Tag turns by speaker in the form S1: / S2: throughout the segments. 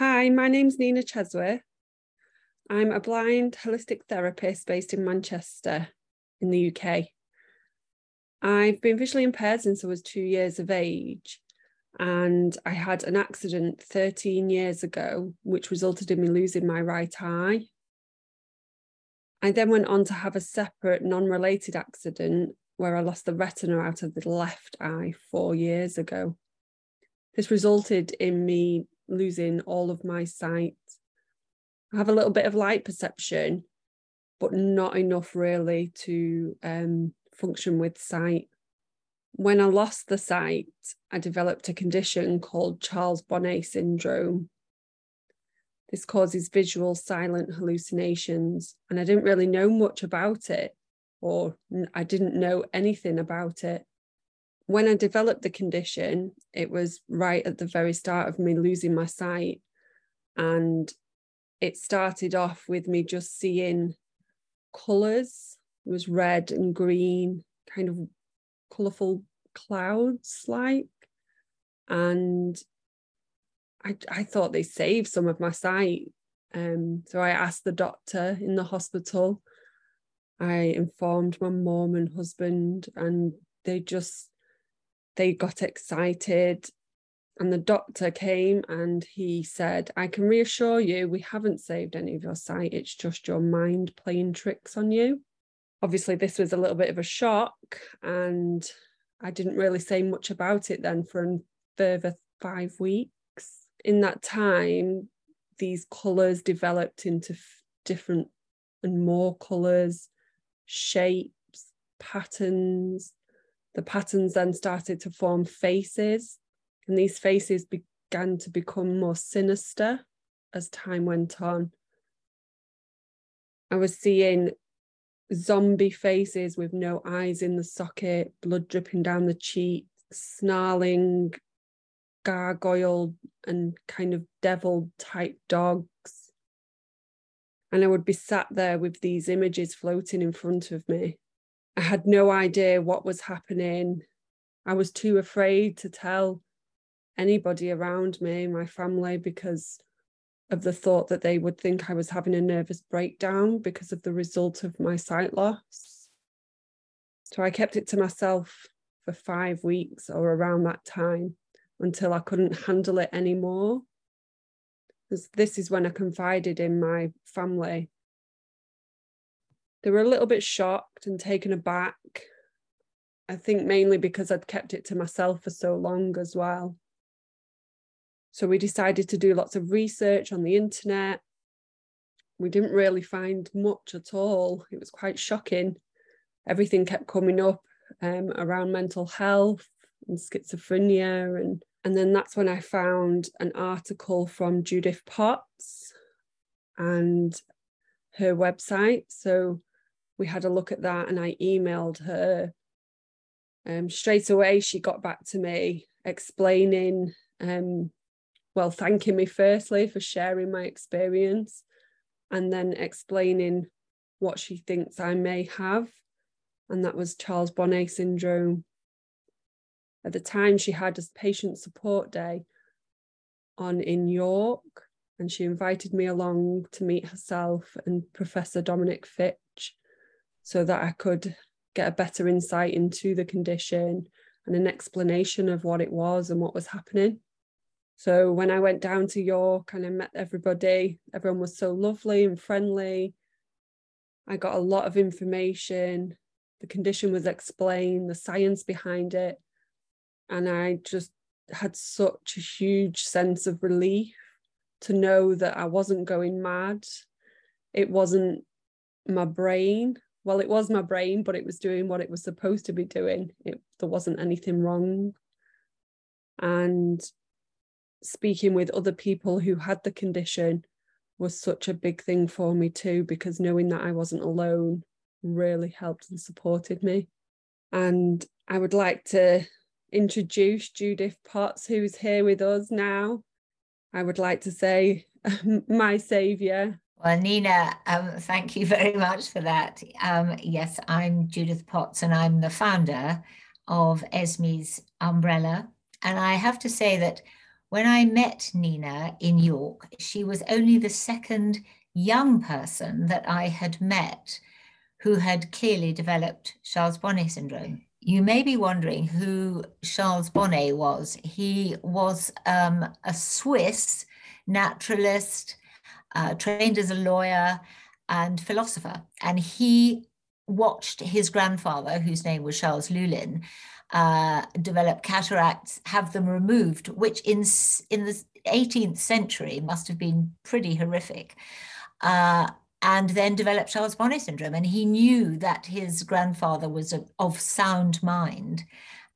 S1: Hi, my name's Nina Chesworth. I'm a blind holistic therapist based in Manchester in the UK. I've been visually impaired since I was two years of age, and I had an accident 13 years ago, which resulted in me losing my right eye. I then went on to have a separate, non related accident where I lost the retina out of the left eye four years ago. This resulted in me losing all of my sight. I have a little bit of light perception, but not enough really to um, function with sight. When I lost the sight, I developed a condition called Charles Bonnet syndrome. This causes visual silent hallucinations, and I didn't really know much about it, or I didn't know anything about it. When I developed the condition, it was right at the very start of me losing my sight. And it started off with me just seeing colours. It was red and green, kind of colourful clouds like. And I, I thought they saved some of my sight. Um, so I asked the doctor in the hospital. I informed my mom and husband, and they just they got excited. And the doctor came and he said, I can reassure you, we haven't saved any of your sight. It's just your mind playing tricks on you. Obviously, this was a little bit of a shock, and I didn't really say much about it then for a further five weeks. In that time, these colours developed into f- different and more colours, shapes, patterns. The patterns then started to form faces and these faces began to become more sinister as time went on. I was seeing zombie faces with no eyes in the socket, blood dripping down the cheek, snarling, gargoyle, and kind of devil type dogs. And I would be sat there with these images floating in front of me. I had no idea what was happening. I was too afraid to tell anybody around me, my family, because of the thought that they would think I was having a nervous breakdown because of the result of my sight loss. So I kept it to myself for five weeks or around that time until I couldn't handle it anymore. Because this is when I confided in my family. They were a little bit shocked and taken aback. I think mainly because I'd kept it to myself for so long as well. So we decided to do lots of research on the internet. We didn't really find much at all. It was quite shocking. Everything kept coming up um, around mental health and schizophrenia. And, and then that's when I found an article from Judith Potts and her website. So we had a look at that and I emailed her. Um, straight away, she got back to me explaining um, well, thanking me firstly for sharing my experience and then explaining what she thinks I may have. And that was Charles Bonnet syndrome. At the time, she had a patient support day on in York, and she invited me along to meet herself and Professor Dominic ffytche so that I could get a better insight into the condition and an explanation of what it was and what was happening. So when I went down to York and I met everybody, everyone was so lovely and friendly. I got a lot of information. The condition was explained, the science behind it. And I just had such a huge sense of relief to know that I wasn't going mad. It wasn't my brain. Well, it was my brain, but it was doing what it was supposed to be doing. It, there wasn't anything wrong. And speaking with other people who had the condition was such a big thing for me too, because knowing that I wasn't alone really helped and supported me. And I would like to introduce Judith Potts, who's here with us now. I would like to say, my saviour.
S2: Well, Nina, um, thank you very much for that. Um, yes, I'm Judith Potts, and I'm the founder of Esme's Umbrella. And I have to say that When I met Nina in York, she was only the second young person that I had met who had clearly developed Charles Bonnet syndrome. You may be wondering who Charles Bonnet was. He was um, a Swiss naturalist, uh, trained as a lawyer and philosopher. And he watched his grandfather, whose name was Charles Lullin, uh, develop cataracts, have them removed, which in, in the 18th century must have been pretty horrific. Uh, and then developed Charles Bonnet syndrome. And he knew that his grandfather was a, of sound mind.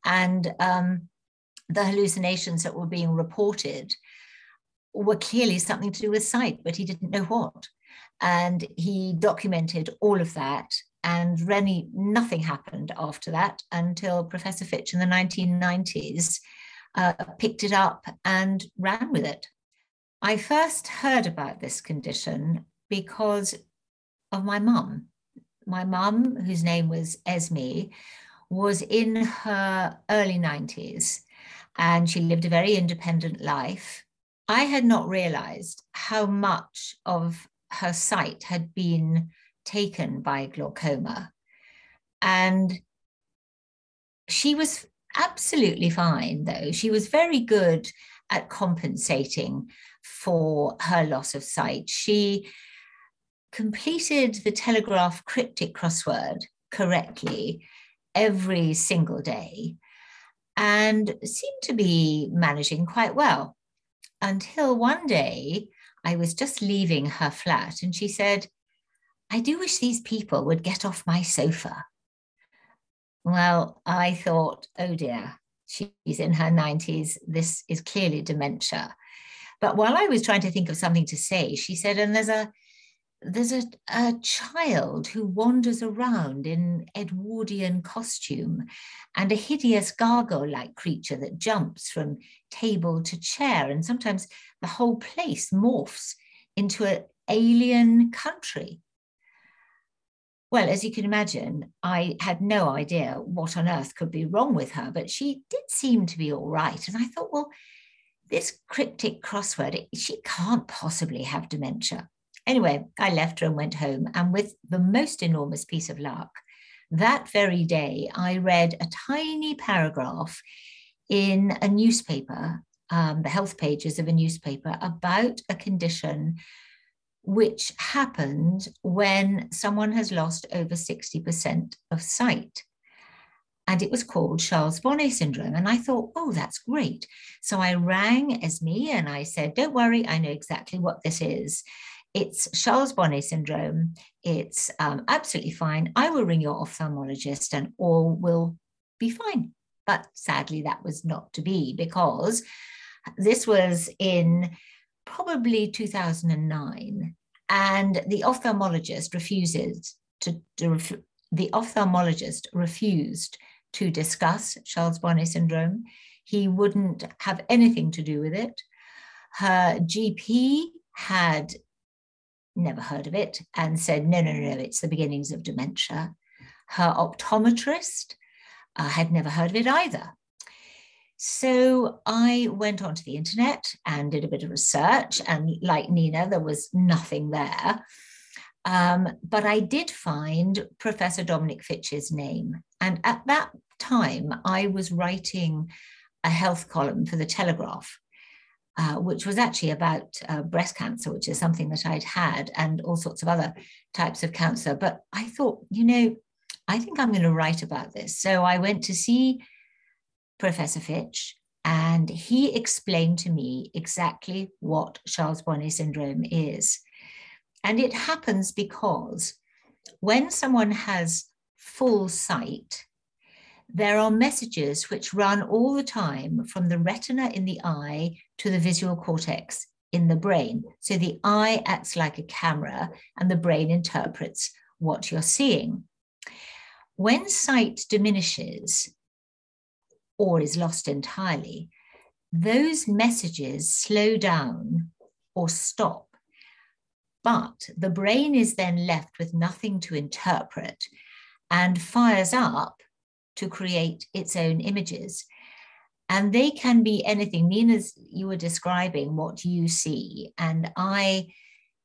S2: And um, the hallucinations that were being reported were clearly something to do with sight, but he didn't know what. And he documented all of that. And really, nothing happened after that until Professor ffytche in the 1990s uh, picked it up and ran with it. I first heard about this condition because of my mum. My mum, whose name was Esme, was in her early 90s and she lived a very independent life. I had not realized how much of her sight had been taken by glaucoma. And she was absolutely fine, though. She was very good at compensating for her loss of sight. She completed the Telegraph cryptic crossword correctly every single day and seemed to be managing quite well until one day I was just leaving her flat and she said, I do wish these people would get off my sofa. Well, I thought, oh dear, she's in her 90s. This is clearly dementia. But while I was trying to think of something to say, she said, and there's a there's a, a child who wanders around in Edwardian costume and a hideous gargoyle like creature that jumps from table to chair. And sometimes the whole place morphs into an alien country. Well, as you can imagine, I had no idea what on earth could be wrong with her, but she did seem to be all right. And I thought, well, this cryptic crossword, she can't possibly have dementia. Anyway, I left her and went home. And with the most enormous piece of luck, that very day, I read a tiny paragraph in a newspaper, um, the health pages of a newspaper, about a condition which happened when someone has lost over 60% of sight. And it was called Charles Bonnet syndrome. And I thought, oh, that's great. So I rang Esme and I said, don't worry, I know exactly what this is. It's Charles Bonnet syndrome. It's um, absolutely fine. I will ring your ophthalmologist and all will be fine. But sadly, that was not to be because this was in probably 2009. And the ophthalmologist refuses to, to ref, the ophthalmologist refused to discuss Charles Bonnet syndrome. He wouldn't have anything to do with it. Her GP had never heard of it, and said, no, no, no, it's the beginnings of dementia. Her optometrist uh, had never heard of it either. So I went onto the internet and did a bit of research, and like Nina, there was nothing there. Um, but I did find Professor Dominic ffytche's name. And at that time, I was writing a health column for the Telegraph. Uh, which was actually about uh, breast cancer, which is something that I'd had, and all sorts of other types of cancer. But I thought, you know, I think I'm going to write about this. So I went to see Professor ffytche, and he explained to me exactly what Charles Bonnet syndrome is. And it happens because when someone has full sight, there are messages which run all the time from the retina in the eye to the visual cortex in the brain. So the eye acts like a camera and the brain interprets what you're seeing. When sight diminishes or is lost entirely, those messages slow down or stop. But the brain is then left with nothing to interpret and fires up to create its own images. And they can be anything. Nina's, you were describing what you see, and I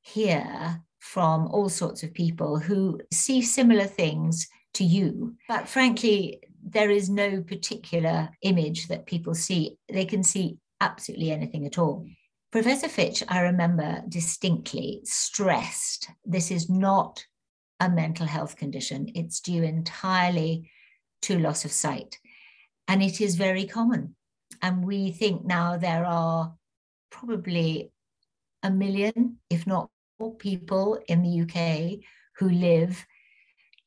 S2: hear from all sorts of people who see similar things to you. But frankly, there is no particular image that people see. They can see absolutely anything at all. Professor ffytche, I remember distinctly, stressed this is not a mental health condition, it's due entirely to loss of sight. And it is very common. And we think now there are probably a million, if not more, people in the UK who live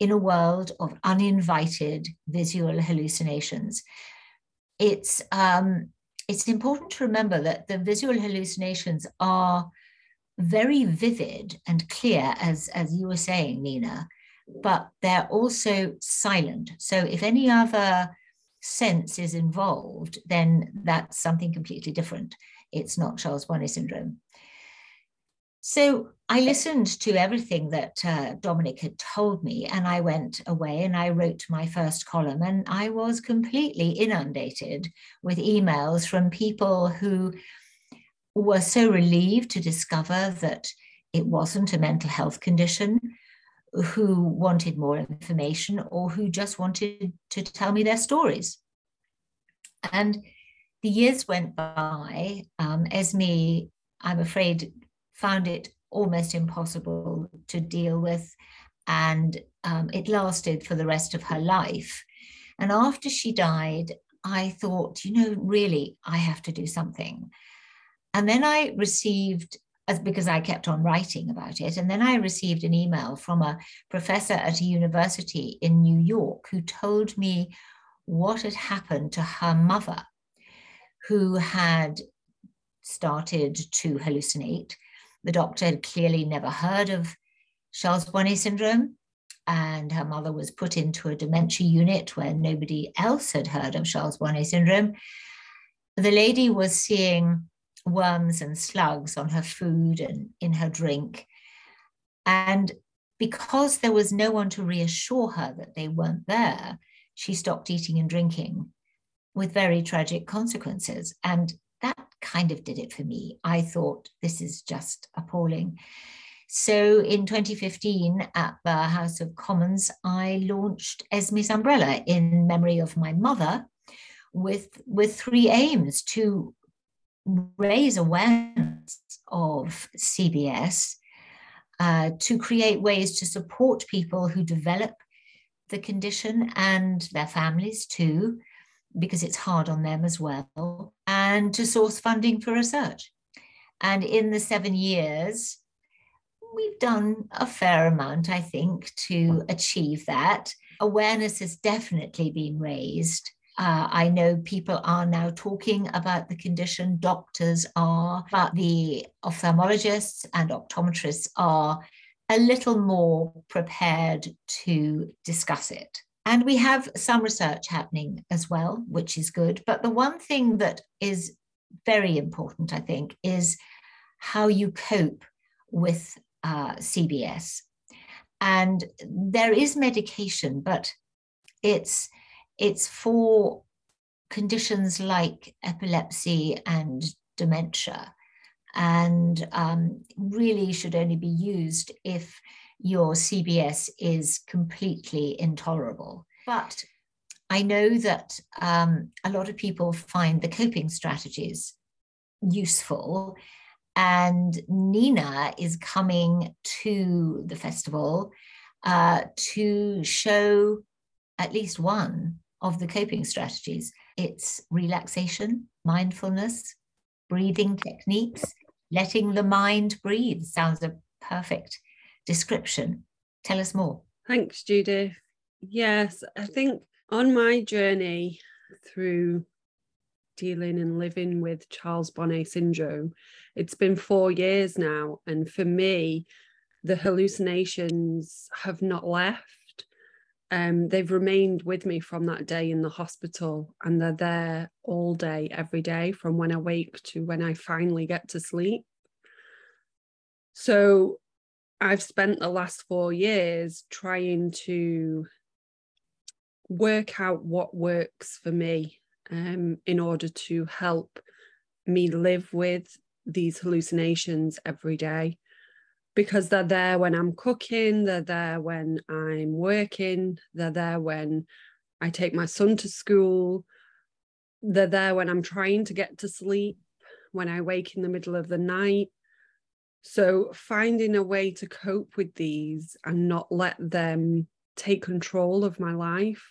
S2: in a world of uninvited visual hallucinations. It's um, it's important to remember that the visual hallucinations are very vivid and clear, as, as you were saying, Nina, but they're also silent. So if any other sense is involved, then that's something completely different. It's not Charles Bonnet syndrome. So I listened to everything that uh, Dominic had told me, and I went away and I wrote my first column, and I was completely inundated with emails from people who were so relieved to discover that it wasn't a mental health condition, who wanted more information, or who just wanted to tell me their stories. And the years went by. Um, Esme, I'm afraid, found it almost impossible to deal with. And um, it lasted for the rest of her life. And after she died, I thought, you know, really, I have to do something. And then I received, because I kept on writing about it, and then I received an email from a professor at a university in New York who told me what had happened to her mother, who had started to hallucinate the doctor had clearly never heard of Charles Bonnet syndrome, and her mother was put into a dementia unit where nobody else had heard of Charles Bonnet syndrome. The lady was seeing worms and slugs on her food and in her drink. And because there was no one to reassure her that they weren't there, she stopped eating and drinking with very tragic consequences. And that kind of did it for me. I thought this is just appalling. So in 2015 at the House of Commons, I launched Esme's Umbrella in memory of my mother with, with three aims to raise awareness of CBS, uh, to create ways to support people who develop the condition and their families too, because it's hard on them as well, and to source funding for research. And in the seven years, we've done a fair amount, I think, to achieve that. Awareness has definitely been raised. Uh, I know people are now talking about the condition, doctors are, but the ophthalmologists and optometrists are a little more prepared to discuss it. And we have some research happening as well, which is good. But the one thing that is very important, I think, is how you cope with uh, CBS. And there is medication, but it's it's for conditions like epilepsy and dementia, and um, really should only be used if your CBS is completely intolerable. But I know that um, a lot of people find the coping strategies useful. And Nina is coming to the festival uh, to show at least one of the coping strategies. It's relaxation, mindfulness, breathing techniques, letting the mind breathe sounds a perfect description. Tell us more.
S1: Thanks, Judith. Yes, I think on my journey through dealing and living with Charles Bonnet syndrome, it's been four years now. And for me, the hallucinations have not left. Um, they've remained with me from that day in the hospital, and they're there all day, every day, from when I wake to when I finally get to sleep. So I've spent the last four years trying to work out what works for me um, in order to help me live with these hallucinations every day because they're there when I'm cooking, they're there when I'm working, they're there when I take my son to school, they're there when I'm trying to get to sleep, when I wake in the middle of the night. So, finding a way to cope with these and not let them take control of my life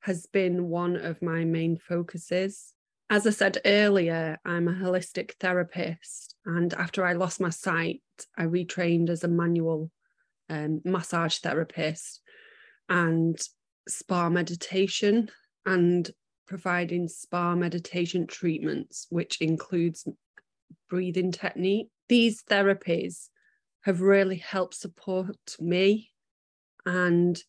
S1: has been one of my main focuses. As I said earlier, I'm a holistic therapist, and after I lost my sight, I retrained as a manual um, massage therapist and spa meditation and providing spa meditation treatments, which includes breathing technique. These therapies have really helped support me and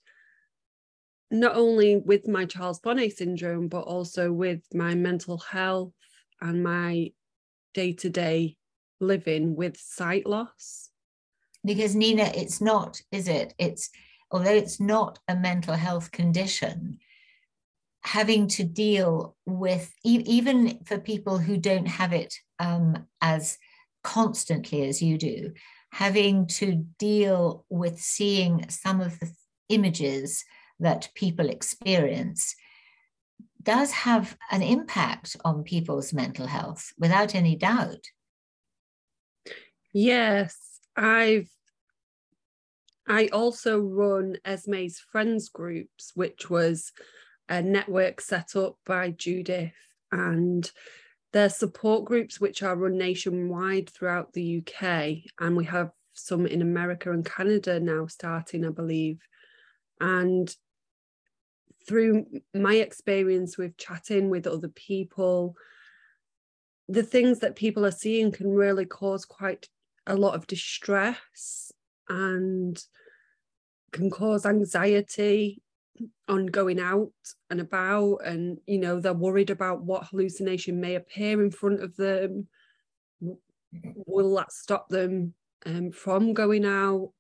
S1: not only with my Charles Bonnet syndrome, but also with my mental health and my day to day living with sight loss.
S2: Because, Nina, it's not, is it? It's, although it's not a mental health condition, having to deal with, even for people who don't have it um, as constantly as you do, having to deal with seeing some of the images that people experience does have an impact on people's mental health without any doubt.
S1: Yes, I've I also run Esme's Friends Groups, which was a network set up by Judith and their support groups which are run nationwide throughout the UK and we have some in America and Canada now starting I believe and through my experience with chatting with other people, the things that people are seeing can really cause quite a lot of distress and can cause anxiety on going out and about. And you know they're worried about what hallucination may appear in front of them. Will that stop them um, from going out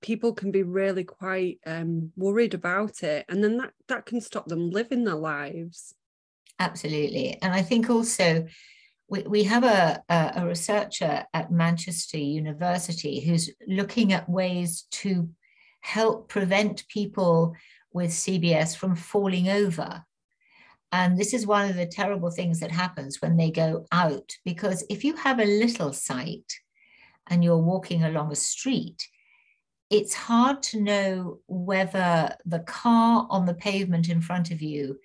S1: people can be really quite um, worried about it and then that that can stop them living their lives.
S2: Absolutely. And i think also we, we have a, a researcher at manchester university who's looking at ways to help prevent people with cbs from falling over. And this is one of the terrible things that happens when they go out because if you have a little sight and you're walking along a street it's hard to know whether the car on the pavement in front of you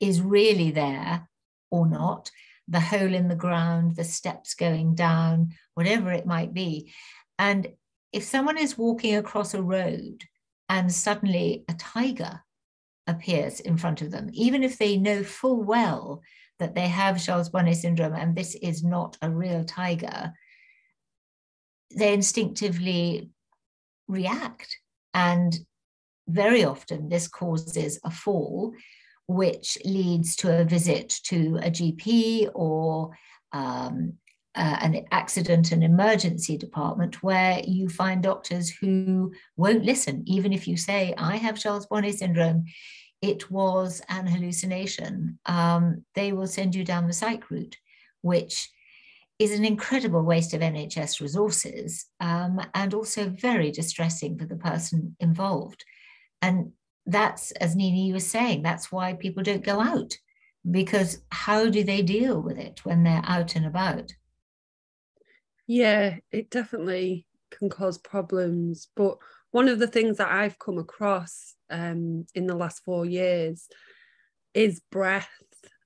S2: is really there or not, the hole in the ground, the steps going down, whatever it might be. And if someone is walking across a road and suddenly a tiger appears in front of them, even if they know full well that they have Charles Bonnet syndrome and this is not a real tiger, they instinctively react. And very often, this causes a fall, which leads to a visit to a GP or um, uh, an accident and emergency department where you find doctors who won't listen, even if you say, I have Charles Bonnet syndrome, it was an hallucination. Um, they will send you down the psych route, which is an incredible waste of NHS resources um, and also very distressing for the person involved. And that's, as Nini was saying, that's why people don't go out because how do they deal with it when they're out and about?
S1: Yeah, it definitely can cause problems. But one of the things that I've come across um, in the last four years is breath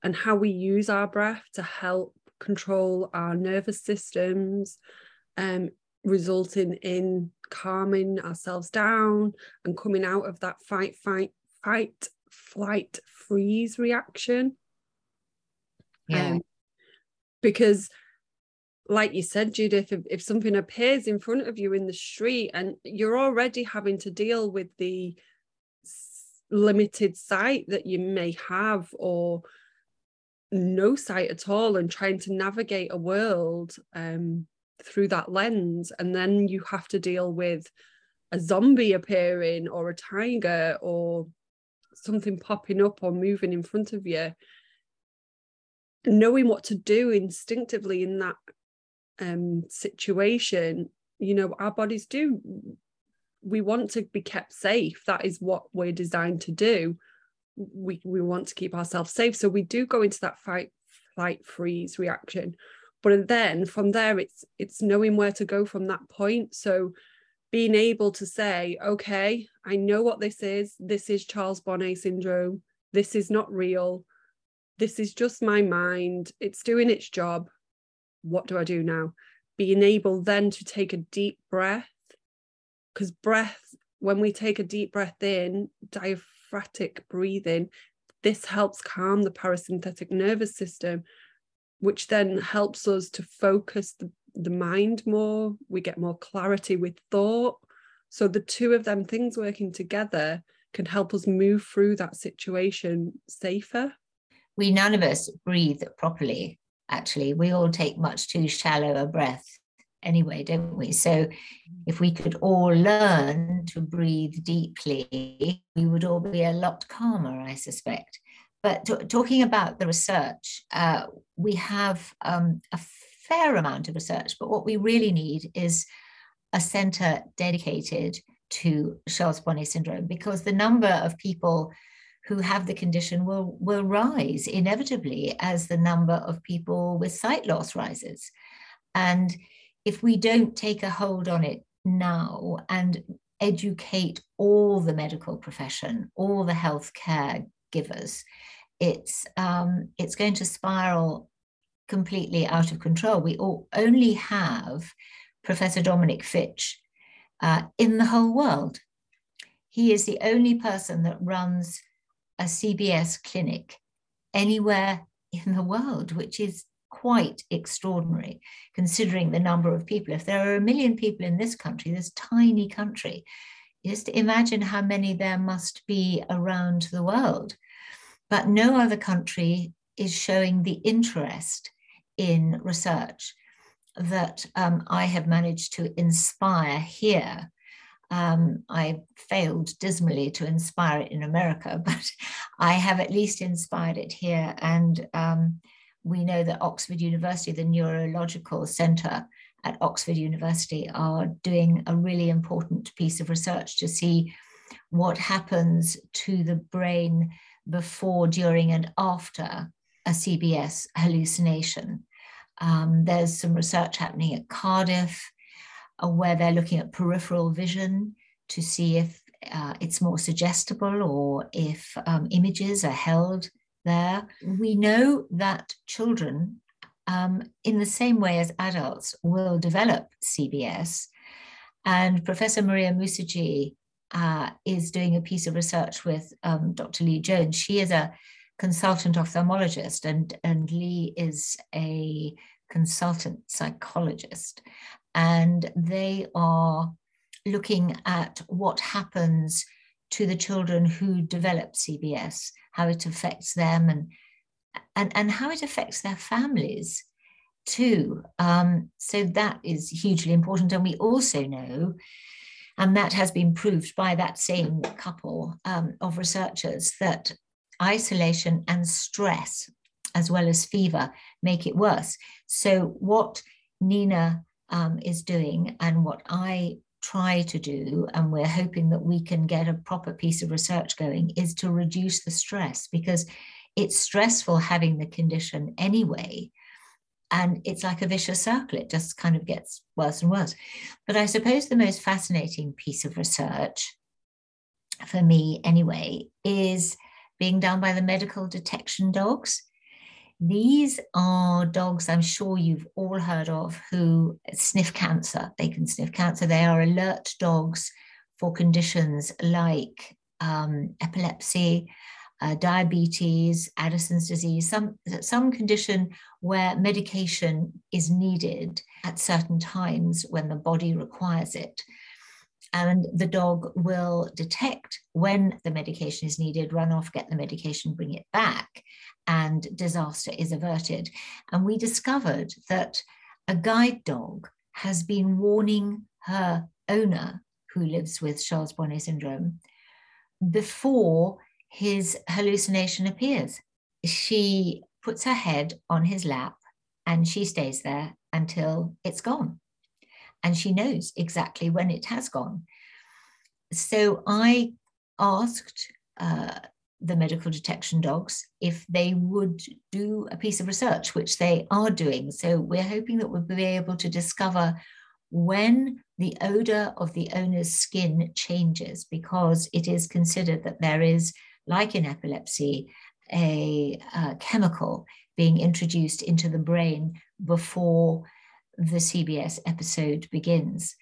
S1: and how we use our breath to help control our nervous systems, um, resulting in calming ourselves down and coming out of that fight, fight, fight, flight, freeze reaction.
S2: Yeah. Um,
S1: because like you said, Judith, if, if something appears in front of you in the street and you're already having to deal with the limited sight that you may have or no sight at all and trying to navigate a world um, through that lens. And then you have to deal with a zombie appearing or a tiger or something popping up or moving in front of you. knowing what to do instinctively in that um, situation, you know, our bodies do. We want to be kept safe. That is what we're designed to do. We we want to keep ourselves safe. So we do go into that fight, flight, freeze reaction. But then from there, it's it's knowing where to go from that point. So being able to say, okay, I know what this is. This is Charles Bonnet syndrome. This is not real. This is just my mind. It's doing its job. What do I do now? Being able then to take a deep breath, because breath, when we take a deep breath in, diaphragmatic breathing, this helps calm the parasympathetic nervous system, which then helps us to focus the the mind more, we get more clarity with thought. So the two of them things working together can help us move through that situation safer.
S2: We none of us breathe properly, actually. We all take much too shallow a breath anyway, don't we? So if we could all learn to breathe deeply, we would all be a lot calmer, I suspect. But t- talking about the research, uh, we have um, a fair amount of research, but what we really need is a center dedicated to Charles Bonnet syndrome because the number of people who have the condition will, will rise inevitably as the number of people with sight loss rises. And if we don't take a hold on it now and educate all the medical profession, all the healthcare givers, it's um, it's going to spiral completely out of control. We all only have Professor Dominic ffytche uh, in the whole world. He is the only person that runs a CBS clinic anywhere in the world, which is quite extraordinary considering the number of people. If there are a million people in this country, this tiny country, just imagine how many there must be around the world. But no other country is showing the interest in research that um, I have managed to inspire here. Um, I failed dismally to inspire it in America, but I have at least inspired it here. And um, we know that Oxford University, the Neurological Centre at Oxford University, are doing a really important piece of research to see what happens to the brain before, during, and after a CBS hallucination. Um, there's some research happening at Cardiff uh, where they're looking at peripheral vision to see if uh, it's more suggestible or if um, images are held there. We know that children, um, in the same way as adults, will develop CBS. And Professor Mariya Moosajee uh, is doing a piece of research with um, Dr. Lee Jones. She is a consultant ophthalmologist, and, and Lee is a consultant psychologist. And they are looking at what happens to the children who develop CBS, how it affects them, and, and, and how it affects their families too. Um, so that is hugely important. And we also know and that has been proved by that same couple um, of researchers that isolation and stress, as well as fever, make it worse. So, what Nina um, is doing and what I try to do, and we're hoping that we can get a proper piece of research going, is to reduce the stress because it's stressful having the condition anyway. And it's like a vicious circle, it just kind of gets worse and worse. But I suppose the most fascinating piece of research for me, anyway, is being done by the medical detection dogs. These are dogs I'm sure you've all heard of who sniff cancer. They can sniff cancer. They are alert dogs for conditions like um, epilepsy, uh, diabetes, Addison's disease, some, some condition where medication is needed at certain times when the body requires it and the dog will detect when the medication is needed, run off, get the medication, bring it back, and disaster is averted. And we discovered that a guide dog has been warning her owner, who lives with Charles Bonnet syndrome, before his hallucination appears. She puts her head on his lap and she stays there until it's gone. And she knows exactly when it has gone. So I asked uh, the medical detection dogs if they would do a piece of research, which they are doing. So we're hoping that we'll be able to discover when the odor of the owner's skin changes, because it is considered that there is, like in epilepsy, a, a chemical being introduced into the brain before the CBS episode begins.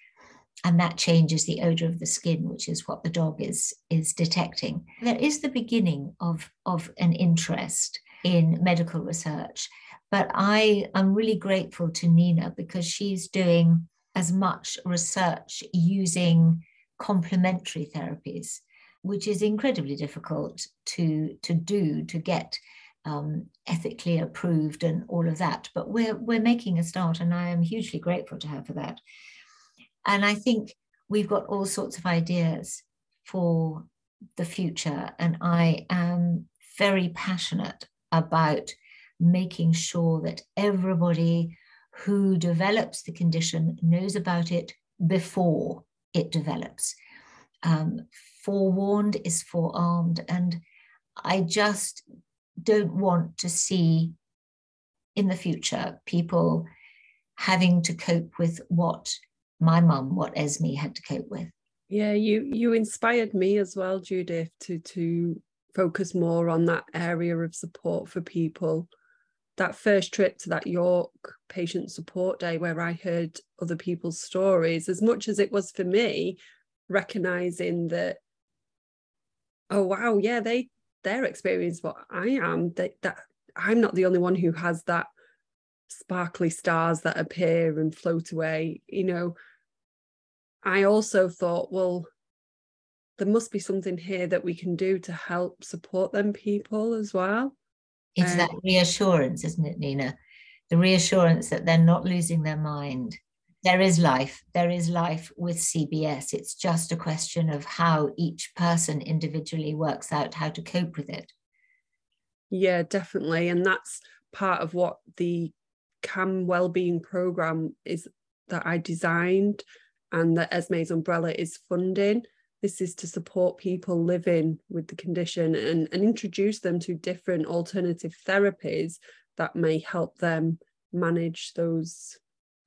S2: And that changes the odor of the skin, which is what the dog is, is detecting. There is the beginning of, of an interest in medical research. But I am really grateful to Nina because she's doing as much research using complementary therapies, which is incredibly difficult to, to do to get um, ethically approved and all of that. But we're we're making a start, and I am hugely grateful to her for that. And I think we've got all sorts of ideas for the future, and I am very passionate about making sure that everybody who develops the condition knows about it before it develops. Um, forewarned is forearmed, and I just don't want to see in the future people having to cope with what my mum, what Esme had to cope with.
S1: Yeah, you you inspired me as well, Judith, to to focus more on that area of support for people. That first trip to that York patient support day where I heard other people's stories, as much as it was for me, recognizing that, oh wow, yeah, they their experience what I am that that I'm not the only one who has that sparkly stars that appear and float away you know. I also thought well there must be something here that we can do to help support them people as well.
S2: It's um, that reassurance isn't it Nina? The reassurance that they're not losing their mind there is life. There is life with CBS. It's just a question of how each person individually works out how to cope with it.
S1: Yeah, definitely. And that's part of what the CAM Wellbeing Program is that I designed and that Esme's Umbrella is funding. This is to support people living with the condition and, and introduce them to different alternative therapies that may help them manage those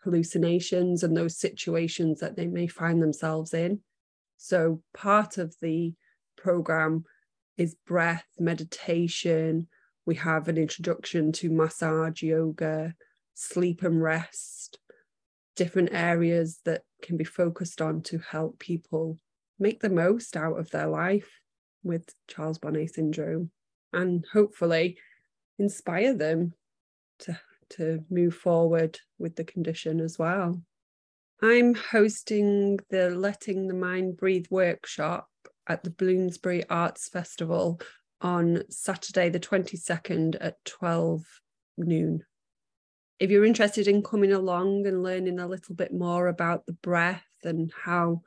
S1: hallucinations and those situations that they may find themselves in. So, part of the program is breath, meditation. We have an introduction to massage, yoga, sleep and rest, different areas that can be focused on to help people make the most out of their life with Charles Bonnet syndrome and hopefully inspire them to to move forward with the condition as well. I'm hosting the Letting the Mind Breathe workshop at the Bloomsbury Arts Festival on Saturday, the 22nd at 12 noon. If you're interested in coming along and learning a little bit more about the breath and how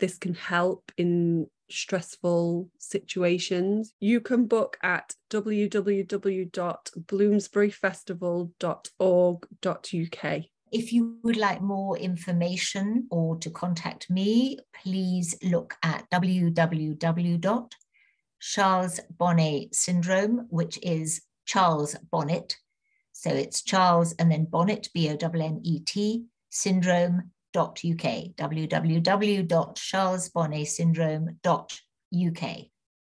S1: this can help in stressful situations, you can book at www.bloomsburyfestival.org.uk.
S2: If you would like more information or to contact me, please look at www. Charles Bonnet syndrome, which is Charles Bonnet. So it's Charles and then Bonnet, B O N N E T, syndrome www.charlesbonnetsyndrome.uk.